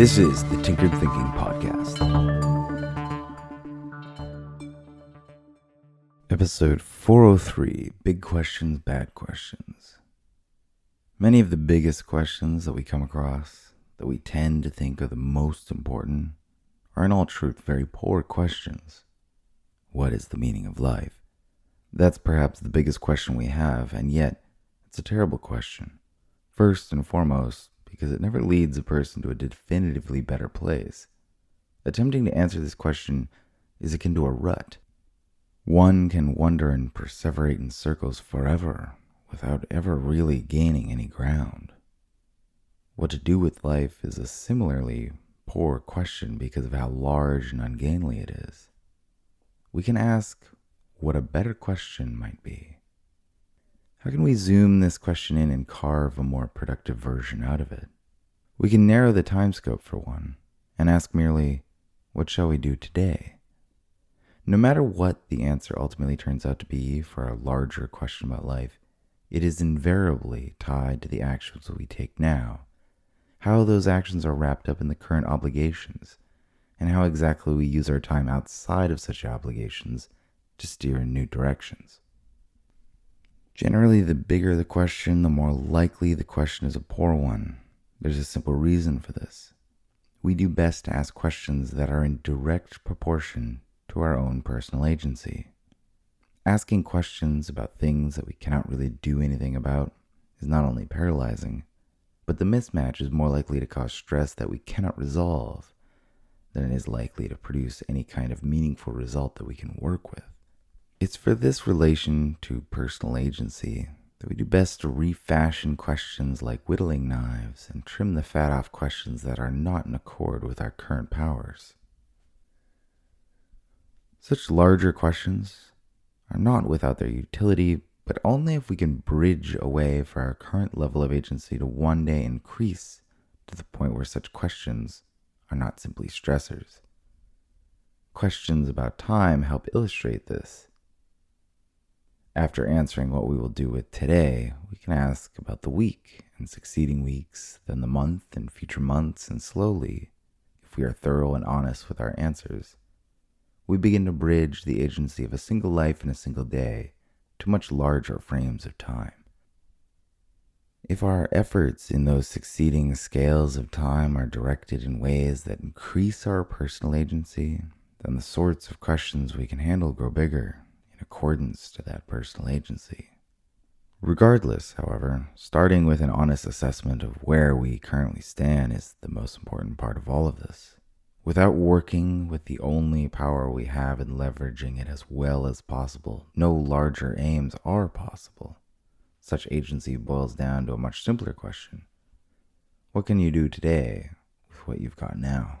This is the Tinkered Thinking Podcast. Episode 403 Big Questions, Bad Questions. Many of the biggest questions that we come across, that we tend to think are the most important, are in all truth very poor questions. What is the meaning of life? That's perhaps the biggest question we have, and yet it's a terrible question. First and foremost, because it never leads a person to a definitively better place. Attempting to answer this question is akin to a rut. One can wander and perseverate in circles forever without ever really gaining any ground. What to do with life is a similarly poor question because of how large and ungainly it is. We can ask what a better question might be. How can we zoom this question in and carve a more productive version out of it? We can narrow the time scope for one and ask merely, what shall we do today? No matter what the answer ultimately turns out to be for a larger question about life, it is invariably tied to the actions we take now, how those actions are wrapped up in the current obligations, and how exactly we use our time outside of such obligations to steer in new directions. Generally, the bigger the question, the more likely the question is a poor one. There's a simple reason for this. We do best to ask questions that are in direct proportion to our own personal agency. Asking questions about things that we cannot really do anything about is not only paralyzing, but the mismatch is more likely to cause stress that we cannot resolve than it is likely to produce any kind of meaningful result that we can work with. It's for this relation to personal agency that we do best to refashion questions like whittling knives and trim the fat off questions that are not in accord with our current powers. Such larger questions are not without their utility, but only if we can bridge a way for our current level of agency to one day increase to the point where such questions are not simply stressors. Questions about time help illustrate this. After answering what we will do with today, we can ask about the week and succeeding weeks, then the month and future months, and slowly, if we are thorough and honest with our answers, we begin to bridge the agency of a single life in a single day to much larger frames of time. If our efforts in those succeeding scales of time are directed in ways that increase our personal agency, then the sorts of questions we can handle grow bigger accordance to that personal agency. Regardless, however, starting with an honest assessment of where we currently stand is the most important part of all of this. Without working with the only power we have and leveraging it as well as possible, no larger aims are possible. Such agency boils down to a much simpler question What can you do today with what you've got now?